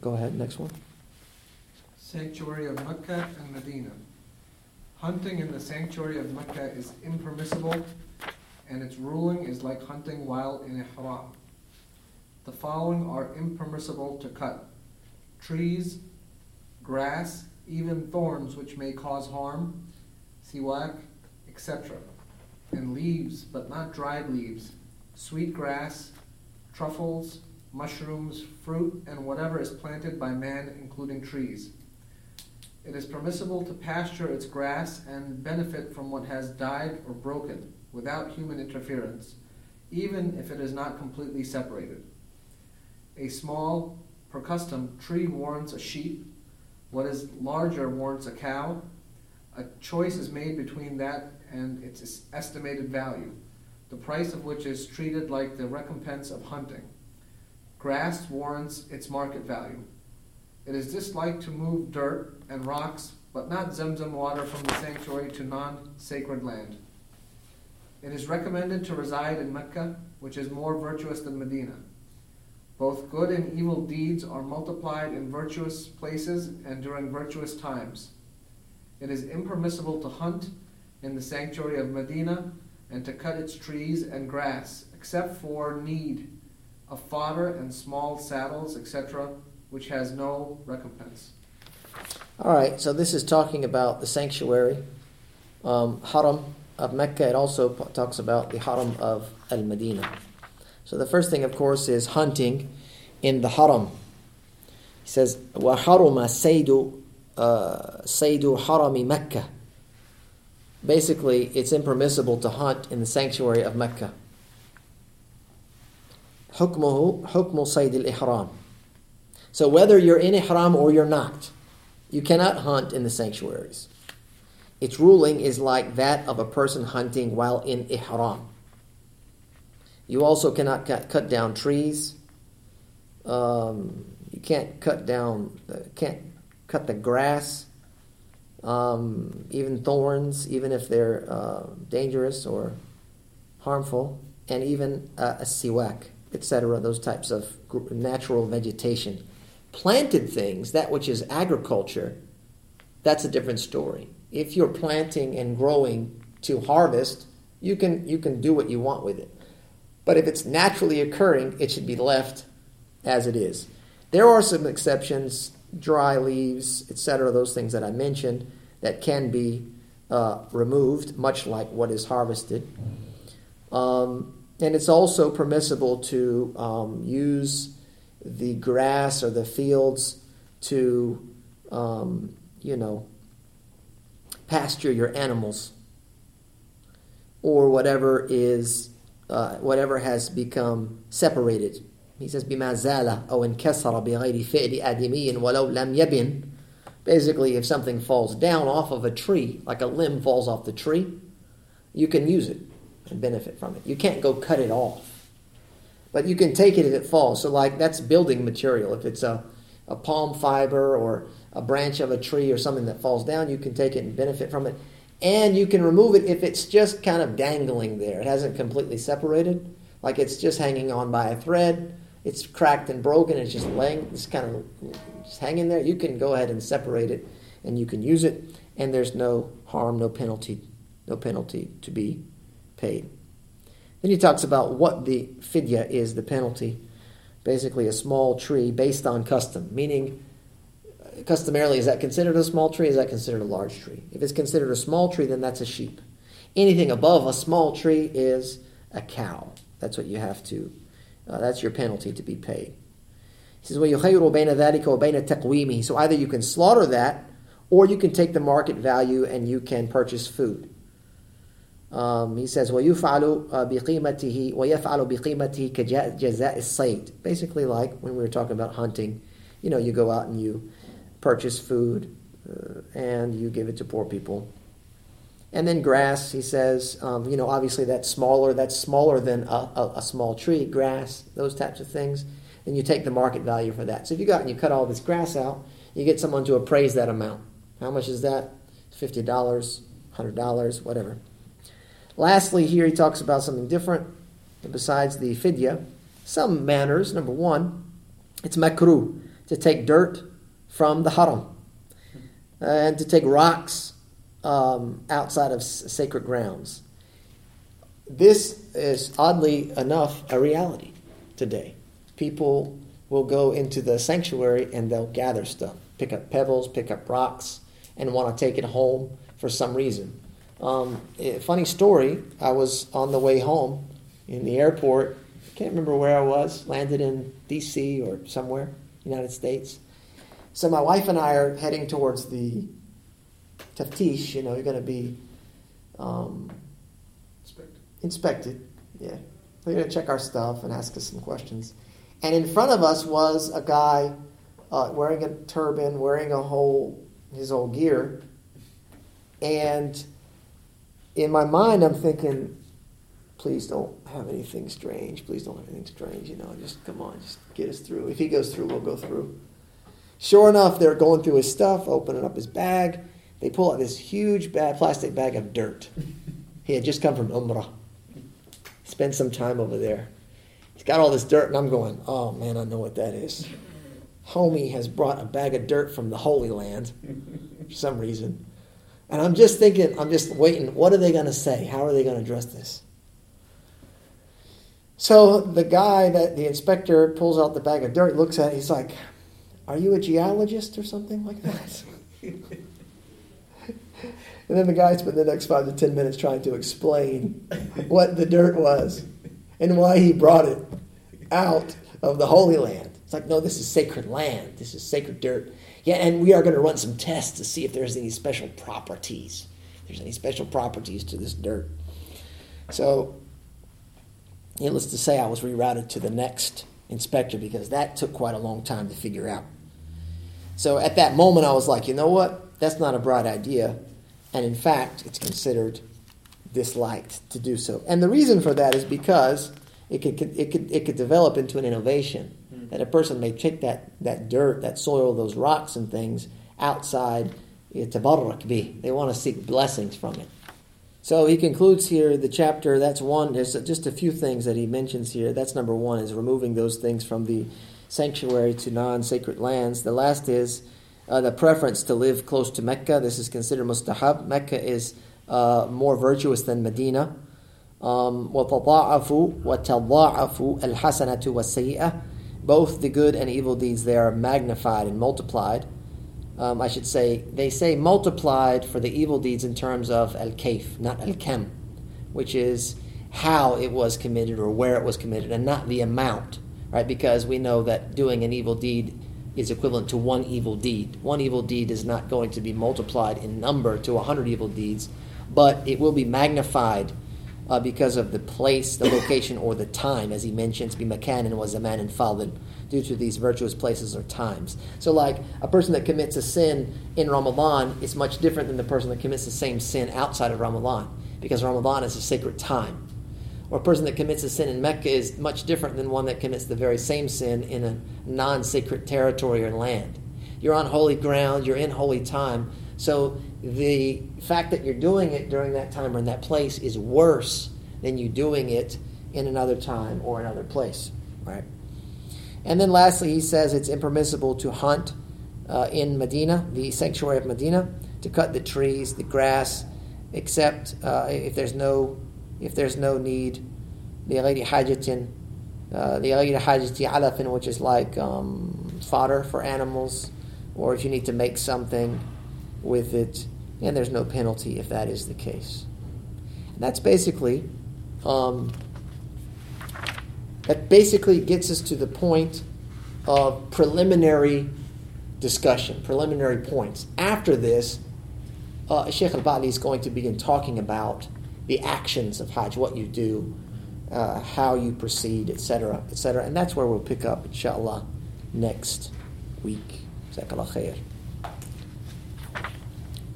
Go ahead, next one. Sanctuary of Mecca and Medina. Hunting in the sanctuary of Mecca is impermissible, and its ruling is like hunting while in ihram. The following are impermissible to cut trees, grass, even thorns which may cause harm, siwak, etc., and leaves, but not dried leaves, sweet grass, truffles, mushrooms, fruit, and whatever is planted by man, including trees. It is permissible to pasture its grass and benefit from what has died or broken without human interference, even if it is not completely separated. A small, per custom, tree warrants a sheep, what is larger warrants a cow. A choice is made between that and its estimated value, the price of which is treated like the recompense of hunting. Grass warrants its market value. It is disliked to move dirt and rocks, but not Zamzam water from the sanctuary to non sacred land. It is recommended to reside in Mecca, which is more virtuous than Medina. Both good and evil deeds are multiplied in virtuous places and during virtuous times. It is impermissible to hunt in the sanctuary of Medina and to cut its trees and grass, except for need of fodder and small saddles, etc., which has no recompense. All right, so this is talking about the sanctuary, um, Haram of Mecca. It also talks about the Haram of Al Medina. So the first thing, of course, is hunting in the Haram. He says, وَحَرُمَ سَيْدُ سَيْدُ حَرَمِ Mecca. Basically, it's impermissible to hunt in the sanctuary of Mecca. حكمه حكم صيد الإحرام so whether you're in ihram or you're not, you cannot hunt in the sanctuaries. Its ruling is like that of a person hunting while in ihram. You also cannot cut, cut down trees. Um, you can't cut down, uh, can't cut the grass, um, even thorns, even if they're uh, dangerous or harmful, and even uh, a siwak, etc. Those types of natural vegetation planted things, that which is agriculture, that's a different story. If you're planting and growing to harvest, you can you can do what you want with it. But if it's naturally occurring, it should be left as it is. There are some exceptions, dry leaves, etc., those things that I mentioned that can be uh, removed, much like what is harvested. Um, and it's also permissible to um, use the grass or the fields to, um, you know, pasture your animals or whatever is uh, whatever has become separated. He says بما زال أو انكسر بغير فعل آدمي ولو لم يبن. Basically, if something falls down off of a tree, like a limb falls off the tree, you can use it and benefit from it. You can't go cut it off. But you can take it if it falls. So, like, that's building material. If it's a, a palm fiber or a branch of a tree or something that falls down, you can take it and benefit from it. And you can remove it if it's just kind of dangling there. It hasn't completely separated, like it's just hanging on by a thread. It's cracked and broken. It's just laying, it's kind of just hanging there. You can go ahead and separate it, and you can use it, and there's no harm, no penalty, no penalty to be paid. Then he talks about what the fidya is, the penalty. Basically, a small tree based on custom, meaning uh, customarily, is that considered a small tree? Is that considered a large tree? If it's considered a small tree, then that's a sheep. Anything above a small tree is a cow. That's what you have to, uh, that's your penalty to be paid. He says, So either you can slaughter that, or you can take the market value and you can purchase food. Um, he says, وَيُفْعَلُ بِقِيمَتِهِ وَيَفْعَلُ بِقِيمَتِهِ كَجَزَاءِ الصَّيْد Basically like when we were talking about hunting, you know, you go out and you purchase food uh, and you give it to poor people. And then grass, he says, um, you know, obviously that's smaller, that's smaller than a, a, a, small tree, grass, those types of things. Then you take the market value for that. So if you go out and you cut all this grass out, you get someone to appraise that amount. How much is that? $50, $100, whatever. Lastly, here he talks about something different besides the fidya. Some manners. Number one, it's makruh to take dirt from the haram and to take rocks um, outside of sacred grounds. This is oddly enough a reality today. People will go into the sanctuary and they'll gather stuff, pick up pebbles, pick up rocks, and want to take it home for some reason. Um, funny story I was on the way home in the airport. Can't remember where I was, landed in D.C. or somewhere, United States. So my wife and I are heading towards the taftish, you know, you're going to be um, inspected. inspected. Yeah. They're going to check our stuff and ask us some questions. And in front of us was a guy uh, wearing a turban, wearing a whole his whole gear. And in my mind, I'm thinking, please don't have anything strange. Please don't have anything strange. You know, just come on, just get us through. If he goes through, we'll go through. Sure enough, they're going through his stuff, opening up his bag. They pull out this huge bag, plastic bag of dirt. He had just come from Umrah. Spent some time over there. He's got all this dirt, and I'm going, oh man, I know what that is. Homie has brought a bag of dirt from the Holy Land for some reason. And I'm just thinking, I'm just waiting, what are they going to say? How are they going to address this? So the guy that the inspector pulls out the bag of dirt, looks at it, he's like, Are you a geologist or something like that? And then the guy spent the next five to ten minutes trying to explain what the dirt was and why he brought it out of the Holy Land. It's like, no, this is sacred land. This is sacred dirt. Yeah, and we are going to run some tests to see if there's any special properties. If there's any special properties to this dirt. So, needless to say, I was rerouted to the next inspector because that took quite a long time to figure out. So at that moment, I was like, you know what? That's not a bright idea. And in fact, it's considered disliked to do so. And the reason for that is because it could, it could, it could develop into an innovation Mm-hmm. That a person may take that, that dirt, that soil, those rocks and things outside tabarrak be. They want to seek blessings from it. So he concludes here the chapter. That's one. There's just a few things that he mentions here. That's number one is removing those things from the sanctuary to non-sacred lands. The last is uh, the preference to live close to Mecca. This is considered mustahab. Mecca is uh, more virtuous than Medina. Um, وَتَضَاعَفُوا وَتَضَاعَفُوا الْحَسَنَةُ وَالسَّيِّئَةُ both the good and evil deeds, they are magnified and multiplied. Um, I should say, they say multiplied for the evil deeds in terms of al-kayf, not al-kam, which is how it was committed or where it was committed, and not the amount, right? Because we know that doing an evil deed is equivalent to one evil deed. One evil deed is not going to be multiplied in number to a hundred evil deeds, but it will be magnified uh, because of the place, the location, or the time, as he mentions, be makanan was a man in fallen, due to these virtuous places or times. So, like a person that commits a sin in Ramadan is much different than the person that commits the same sin outside of Ramadan, because Ramadan is a sacred time or a person that commits a sin in Mecca is much different than one that commits the very same sin in a non sacred territory or land. You're on holy ground, you're in holy time. So the fact that you're doing it during that time or in that place is worse than you doing it in another time or another place, right? And then lastly, he says it's impermissible to hunt uh, in Medina, the sanctuary of Medina, to cut the trees, the grass, except uh, if there's no if there's no need. The Alaydi Hajatin, uh, the Alaydi Hajati Alafin, which is like um, fodder for animals, or if you need to make something with it and there's no penalty if that is the case and that's basically um, that basically gets us to the point of preliminary discussion, preliminary points. After this, uh, Sheikh Al Bali is going to begin talking about the actions of Hajj, what you do, uh, how you proceed, etc., etc. And that's where we'll pick up, inshallah, next week. Jazakallah khair.